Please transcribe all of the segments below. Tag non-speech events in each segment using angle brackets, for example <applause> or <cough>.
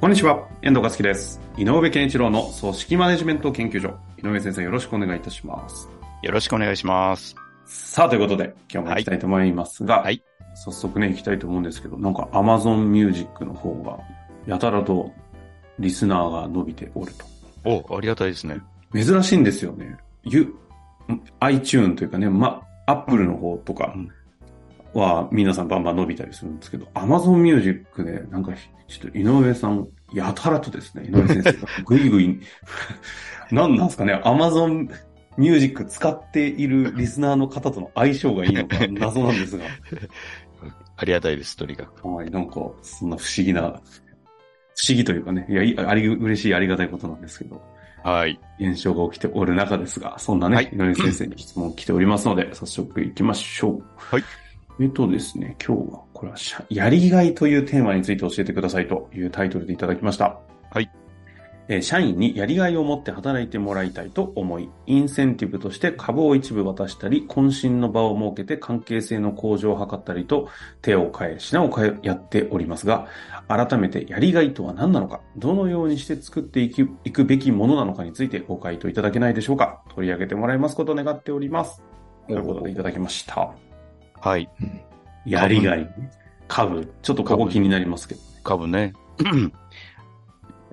こんにちは、遠藤和樹です。井上健一郎の組織マネジメント研究所。井上先生、よろしくお願いいたします。よろしくお願いします。さあ、ということで、今日も行きたいと思いますが、はい。早速ね、行きたいと思うんですけど、なんか Amazon Music の方が、やたらとリスナーが伸びておると。お、ありがたいですね。珍しいんですよね。ゆ、iTune というかね、ま、Apple の方とか、うんは皆さんバンバン伸びたりするんですけど、Amazon Music で、なんか、ちょっと井上さん、やたらとですね、井上先生が <laughs> ぐいぐい、何なんですかね、Amazon Music 使っているリスナーの方との相性がいいのか謎なんですが。<laughs> ありがたいです、とにかく。はい、なんか、そんな不思議な、不思議というかね、いや、あり、嬉しい、ありがたいことなんですけど。はい。現象が起きておる中ですが、そんなね、はい、井上先生に質問来ておりますので、早速行きましょう。はい。えっとですね、今日は、これは、やりがいというテーマについて教えてくださいというタイトルでいただきました。はい。え社員にやりがいを持って働いてもらいたいと思い、インセンティブとして株を一部渡したり、渾身の場を設けて関係性の向上を図ったりと、手を変え、品を変え、やっておりますが、改めてやりがいとは何なのか、どのようにして作っていくいくべきものなのかについてご回答いただけないでしょうか。取り上げてもらいますことを願っております。ということでいただきました。はい。やりがい。株。ちょっとここ気になりますけど、ね。株ね。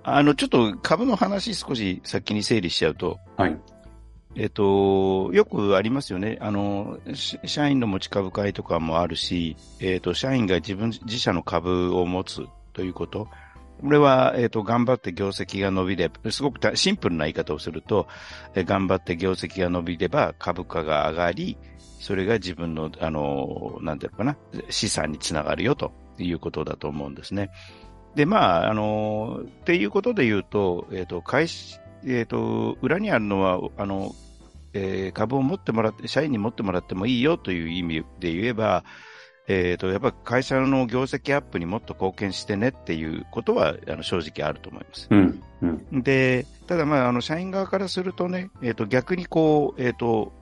あの、ちょっと株の話少し先に整理しちゃうと。はい。えっ、と、よくありますよね。あの、社員の持ち株会とかもあるし、えっ、と、社員が自分、自社の株を持つということ。これは、えっ、と、頑張って業績が伸びれば、すごくシンプルな言い方をすると、え頑張って業績が伸びれば株価が上がり、それが自分の、あの、なんていうのかな、資産につながるよということだと思うんですね。で、まあ、あの、っていうことで言うと、えっ、ー、と、会社、えっ、ー、と、裏にあるのは、あの、えー、株を持ってもらって、社員に持ってもらってもいいよという意味で言えば、えっ、と、やっぱ会社の業績アップにもっと貢献してねっていうことは、あの、正直あると思います。うんうん、で、ただまあ、あの、社員側からするとね、えっ、と、逆にこう、えっ、と、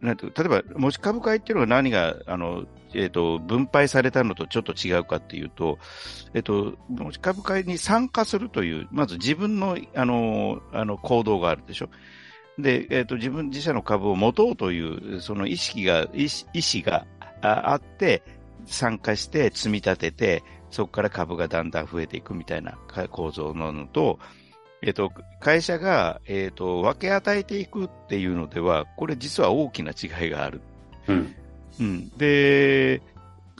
なんて例えば、持ち株会っていうのは何が、あの、え、ー、と、分配されたのとちょっと違うかっていうと、え、ー、と、持ち株会に参加するという、まず自分の、あの、あの、行動があるでしょ。で、え、ー、と、自分自社の株を持とうという、その意識が、意思があって、参加して積み立てて、そこから株がだんだん増えていくみたいな構造なのと、えっ、と、会社が、えっ、と、分け与えていくっていうのでは、これ実は大きな違いがある。うん。うん。で、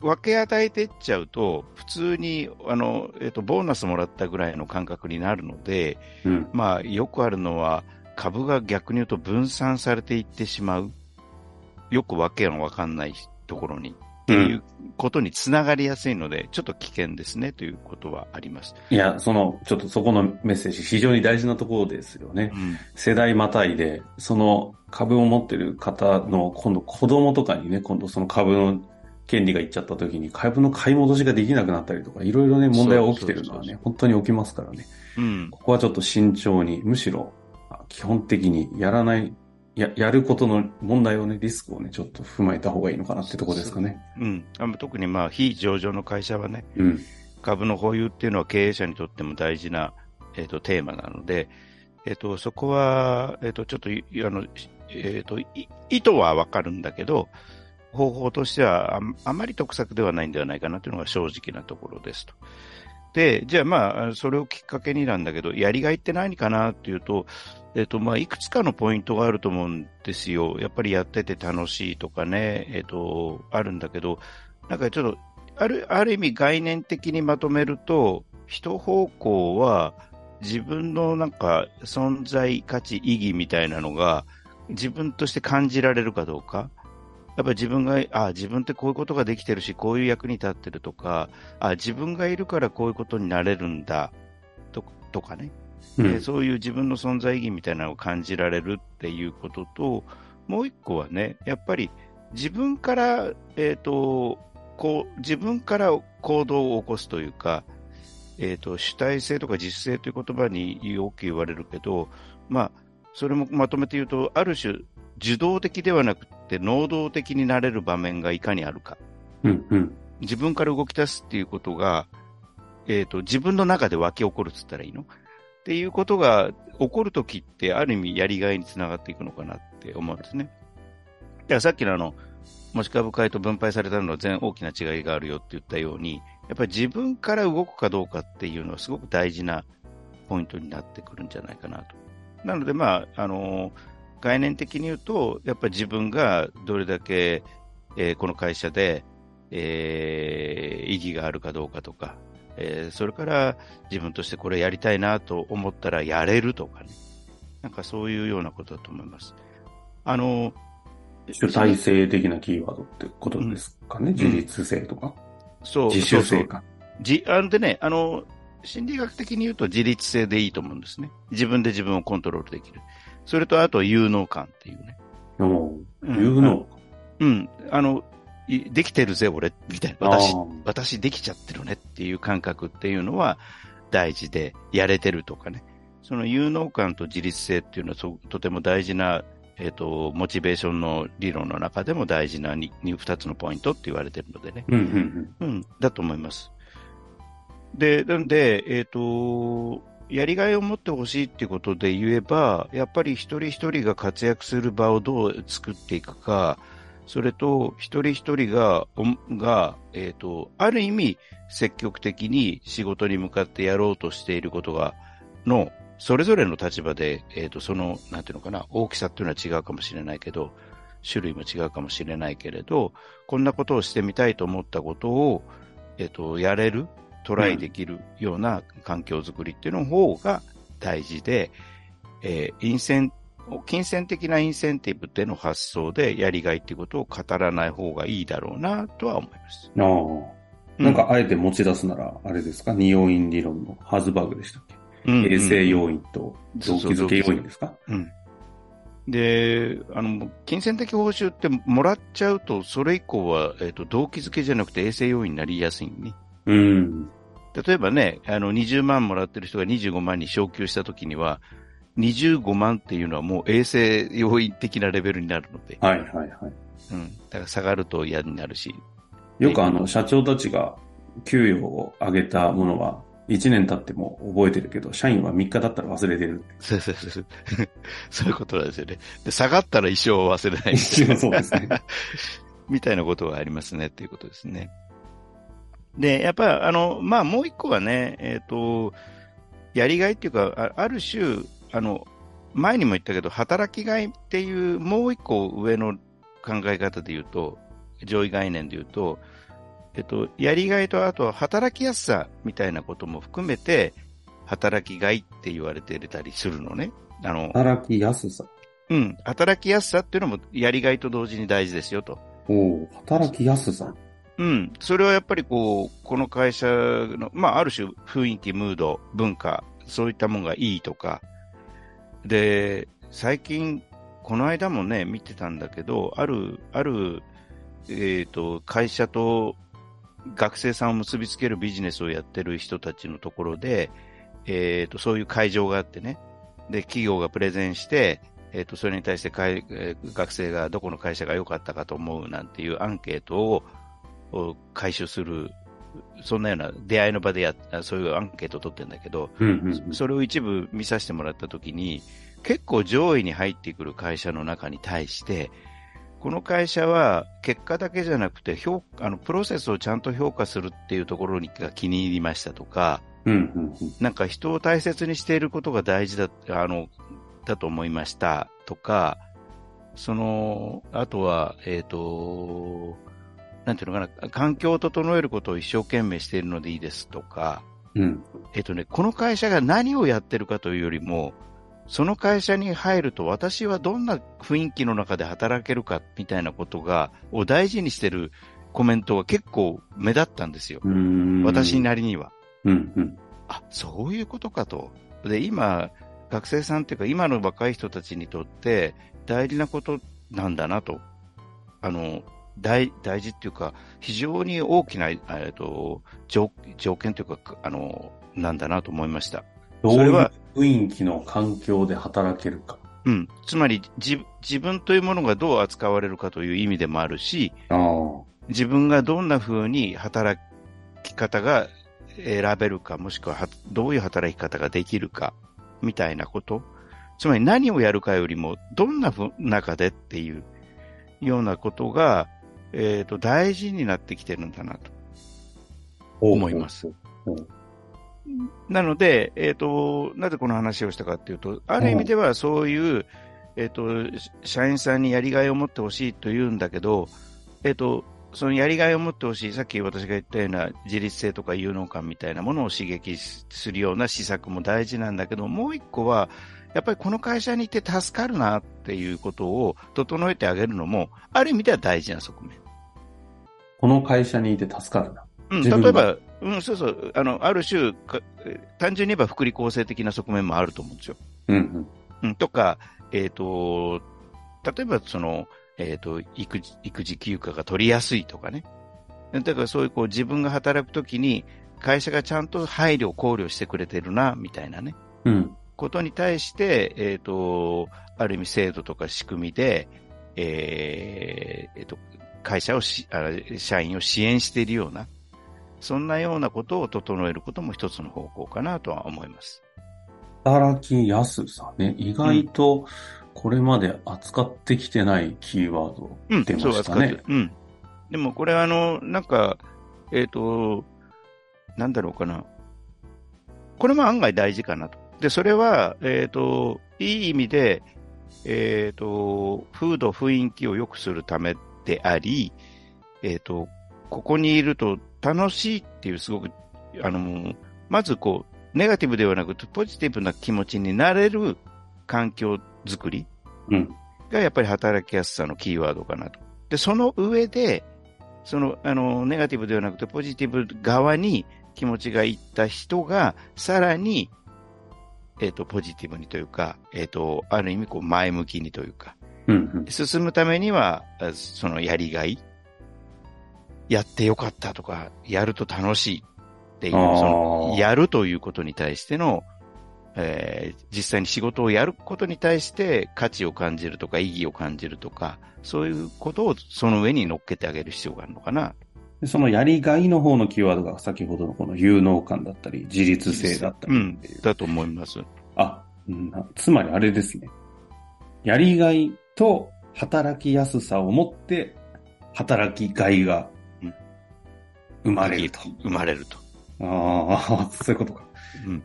分け与えていっちゃうと、普通に、あの、えっ、と、ボーナスもらったぐらいの感覚になるので、うん、まあ、よくあるのは、株が逆に言うと分散されていってしまう。よくわけのわかんないところにっていうことにつながりやすいので、ちょっと危険ですねということはあります。いや、その、ちょっとそこのメッセージ、非常に大事なところですよね。うん、世代またいで、その株を持ってる方の今度子供とかにね、今度その株の権利がいっちゃった時に株の買い戻しができなくなったりとか、いろいろね、問題が起きてるのはね、本当に起きますからね。うん。ここはちょっと慎重に、むしろ、基本的にやらないや、やることの問題をね、リスクをね、ちょっと踏まえた方がいいのかなってとこですかね。うん。あ特にまあ、非上場の会社はね、うん、株の保有っていうのは経営者にとっても大事な、えっ、ー、と、テーマなので、えっ、ー、と、そこは、えっ、ー、と、ちょっと、あの、えっ、と、意図はわかるんだけど、方法としてはああまり得策ではないんではないかなというのが正直なところですと。で、じゃあまあ、それをきっかけになんだけど、やりがいって何かなっていうと、えっと、まあ、いくつかのポイントがあると思うんですよ。やっぱりやってて楽しいとかね、えっと、あるんだけど、なんかちょっと、ある、ある意味概念的にまとめると、一方向は自分のなんか存在価値、意義みたいなのが自分として感じられるかどうか。やっぱ自分が、あ自分ってこういうことができてるし、こういう役に立ってるとか、あ自分がいるからこういうことになれるんだ、ととかね、で、そういう自分の存在意義みたいなのを感じられるっていうことと、もう一個はね、やっぱり自分から、えっ、と、こう、自分から行動を起こすというか、えっ、と、主体性とか実性という言葉によく言われるけど、まあ、それもまとめて言うと、ある種、受動的ではなくて、能動的になれる場面がいかにあるか。うんうん。自分から動き出すっていうことが、えっ、と、自分の中で湧き起こるっつったらいいの？っていうことが起こるときって、ある意味やりがいにつながっていくのかなって思うんですね。だからさっきのあの、持ち株会と分配されたのは全大きな違いがあるよって言ったように、やっぱり自分から動くかどうかっていうのはすごく大事なポイントになってくるんじゃないかなと。なので、まあ、あの、概念的に言うと、やっぱり自分がどれだけ、えーこの会社で、えー意義があるかどうかとか、えーそれから自分としてこれやりたいなと思ったらやれるとかね。なんかそういうようなことだと思います。あの、主体性的なキーワードってことですかね？自立性とか？そう、自主性か。じあんでね、あの、心理学的に言うと自立性でいいと思うんですね。自分で自分をコントロールできる。それとあと有能感っていうね。おううん言うん。あの、いできてるぜ、俺、みたいな。私私できちゃってるねっていう感覚っていうのは大事で、やれてるとかね。その有能感と自立性っていうのはそとても大事な、えっ、と、モチベーションの理論の中でも大事なにに二つのポイントって言われてるのでね。うんうんうん、だと思います。で、なんで、えっ、と、やりがいを持ってほしいっていうことで言えば、やっぱり一人一人が活躍する場をどう作っていくか、それと一人一人が、が、えっ、と、ある意味積極的に仕事に向かってやろうとしていることが、の、それぞれの立場で、えっ、と、その、なんていうのかな、大きさっていうのは違うかもしれないけど、種類も違うかもしれないけれど、こんなことをしてみたいと思ったことを、えっと、やれる、トライできるような環境づくりっていうの方が大事で、えーインセン、金銭的なインセンティブでの発想でやりがいっていうことを語らない方がいいだろうなとは思います。うん。ああ。なんか、あえて持ち出すなら、あれですか？二要因理論のハーズバーグでしたっけ？うん、衛生要因。因と動機づけ要因ですか？うん。で、あの、金銭的報酬ってもらっちゃうと、それ以降は、えっ、と、動機づけじゃなくて衛生要因になりやすいね。うん。例えばね、あの、20万もらってる人が25万に昇給したときには、25万っていうのはもう衛生要因的なレベルになるので、はいはいはい。うん。だから下がると嫌になるし、よくあの、社長たちが給与を上げたものは、1年経っても覚えてるけど、社員は3日だったら忘れてる。そうそうそう <laughs> そう。いうことなんですよね。で、下がったら一生忘れない。一応そうですね。<laughs> みたいなことがありますねっていうことですね。で、やっぱり、あの、まあ、もう一個はね、えっ、と、やりがいっていうか、あある種、あの、前にも言ったけど、働きがいっていう、もう一個上の考え方で言うと、上位概念で言うと、えっと、やりがいと、あと、働きやすさみたいなことも含めて、働きがいって言われてたりするのね。あの、働きやすさ。うん、働きやすさっていうのもやりがいと同時に大事ですよと。おお働きやすさ。うん。それはやっぱりこう、この会社の、まあ、ある種雰囲気、ムード、文化、そういったものがいいとか。で、最近、この間もね、見てたんだけど、ある、ある、えっ、と、会社と学生さんを結びつけるビジネスをやってる人たちのところで、えっ、と、そういう会場があってね。で、企業がプレゼンして、えっ、と、それに対してかい、えー学生がどこの会社が良かったかと思うなんていうアンケート、を回収する、そんなような出会いの場でやっそういうアンケートを取ってるんだけど、うんうんうん。それを一部見させてもらったときに、結構上位に入ってくる会社の中に対して、この会社は結果だけじゃなくて評あの、プロセスをちゃんと評価するっていうところにが気に入りましたとか、うんうんうん。なんか人を大切にしていることが大事だ、あの、だと思いましたとか、その、あとは、えっ、と、なんていうのかな、環境を整えることを一生懸命しているのでいいですとか、うん。えっ、とね、この会社が何をやってるかというよりも、その会社に入ると私はどんな雰囲気の中で働けるかみたいなことが、を大事にしてるコメントが結構目立ったんですよ。私なりには。うんうん、あ、そういうことかと。で、今、学生さんっていうか、今の若い人たちにとって大事なことなんだなと。あの、大、大事っていうか、非常に大きな、えっと、条条件というか、あの、なんだなと思いました。それは、雰囲気の環境で働けるか。うん。つまり、自分というものがどう扱われるかという意味でもあるし、自分がどんな風に働き方が選べるか、もしくはどういう働き方ができるか、みたいなこと。つまり何をやるかよりも、どんな中でっていうようなことが、えっ、ー、と、大事になってきてるんだなと思います。なので、えっ、ー、と、なぜこの話をしたかっていうと、ある意味ではそういう、えっ、ー、と、社員さんにやりがいを持ってほしいと言うんだけど、えっ、と、そのやりがいを持ってほしい、さっき私が言ったような自立性とか有能感みたいなものを刺激するような施策も大事なんだけど、もう一個は、やっぱりこの会社にいて助かるなっていうことを整えてあげるのも、ある意味では大事な側面。この会社にいて助かるな。うん、例えば、うん、そうそう、あの、ある種単純に言えば福利厚生的な側面もあると思うんですよ。うん、うん、うん。とか、えっ、ー、と、例えばその、えっ、ー、と、育児、育児休暇が取りやすいとかね。だからそういうこう自分が働くときに会社がちゃんと配慮、考慮してくれてるな、みたいなね。うん。ことに対して、えっ、ー、と、ある意味制度とか仕組みで、えー、えっ、ー、と、会社をしあ、社員を支援しているような、そんなようなことを整えることも一つの方向かなとは思います。働きやすさね。意外とこれまで扱ってきてないキーワード出ましたね。うん、うん。でもこれあの、なんか、えっ、ー、と、なんだろうかな。これも案外大事かなと。で、それは、えっ、ー、と、いい意味で、えっ、ー、と、風土、雰囲気を良くするためであり、えっ、と、ここにいると楽しいっていうすごく、あの、まずこう、ネガティブではなくてポジティブな気持ちになれる環境づくりがやっぱり働きやすさのキーワードかなと。で、その上で、その、あの、ネガティブではなくてポジティブ側に気持ちがいった人が、さらに、えっ、ー、と、ポジティブにというか、えっ、ー、と、ある意味、こう、前向きにというか、うんうん、進むためには、そのやりがい、やってよかったとか、やると楽しいっていう、その、やるということに対しての、えー、実際に仕事をやることに対して価値を感じるとか意義を感じるとか、そういうことをその上に乗っけてあげる必要があるのかな。そのやりがいの方のキーワードが先ほどのこの有能感だったり、自立性だったりうん、だと思います。あ、つまりあれですね。やりがいと働きやすさを持って、働きがいが生まれると。生まれると。ああ、そういうことか。うん。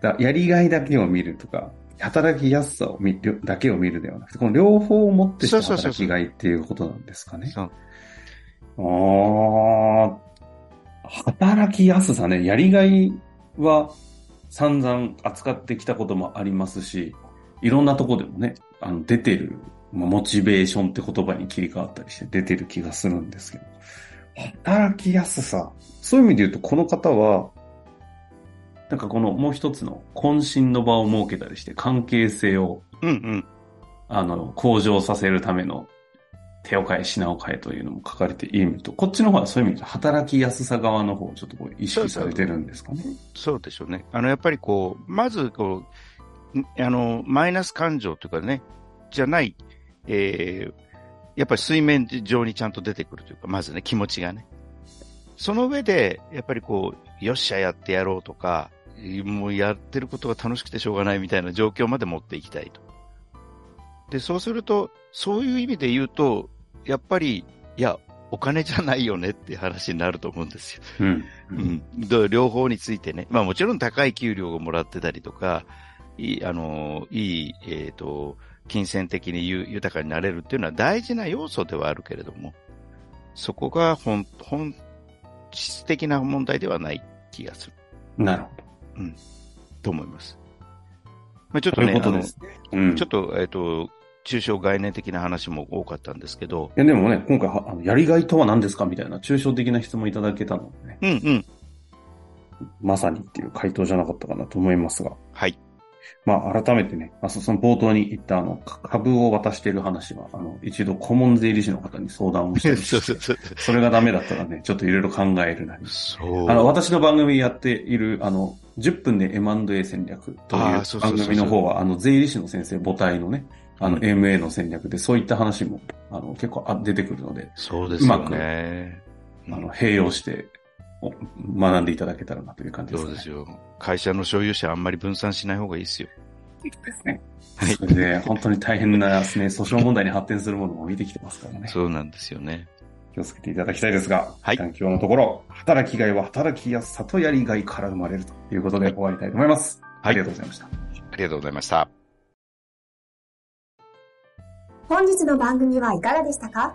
だやりがいだけを見るとか、働きやすさを見るだけを見るではなくて、この両方を持ってした働きがいっていうことなんですかね。そうああ、働きやすさね、やりがいは散々扱ってきたこともありますし、いろんなとこでもね、あの出てる、モチベーションって言葉に切り替わったりして出てる気がするんですけど、働きやすさ。そういう意味で言うと、この方は、なんかこのもう一つの渾身の場を設けたりして関係性を、うんうん。あの、向上させるための手を変え品を変えというのも書かれていると、こっちの方はそういう意味で働きやすさ側の方をちょっとこう意識されてるんですかね。そうでしょうね。あの、やっぱりこう、まずこう、あの、マイナス感情というかね、じゃない、えー、やっぱり水面上にちゃんと出てくるというか、まずね、気持ちがね。その上で、やっぱりこう、よっしゃやってやろうとか、もうやってることが楽しくてしょうがないみたいな状況まで持っていきたいと。で、そうすると、そういう意味で言うと、やっぱり、いや、お金じゃないよねって話になると思うんですよ。うん。うん。両方についてね。まあもちろん高い給料をもらってたりとか、いい、あの、いい、えっ、ー、と、金銭的に豊かになれるっていうのは大事な要素ではあるけれども、そこが本、本質的な問題ではない気がする。なるほど。うん。と思います。まあ、ちょっとね、というん。ちょっと、えっ、と、抽象概念的な話も多かったんですけど、いや、でもね、今回は、あのやりがいとは何ですかみたいな抽象的な質問いただけたのでね、うんうん。まさにっていう回答じゃなかったかなと思いますが、はい。まあ、改めてね、まあ、そその冒頭に言ったあの、か株を渡している話は、あの、一度顧問税理士の方に相談をして <laughs> そうそうそう。それがダメだったらね、ちょっといろいろ考えるなり。そう。あの、私の番組やっている、あの、10分で M&A 戦略という番組の方は、あの、税理士の先生母体のね、あの、うん MA の戦略で、そういった話も、あの、結構あ出てくるので、そうですようまね。あの、併用して、お学んでいただけたらなという感じですね。そうですよ。会社の所有者あんまり分散しない方がいいですよ。ですね。はいそれで、本当に大変なですね、訴訟問題に発展するものも見てきてますからね。そうなんですよね。気をつけていただきたいですが、はい今日のところ、働きがいは働きやすさとやりがいから生まれるということで終わりたいと思います。はいありがとうございました。ありがとうございました。本日の番組はいかがでしたか？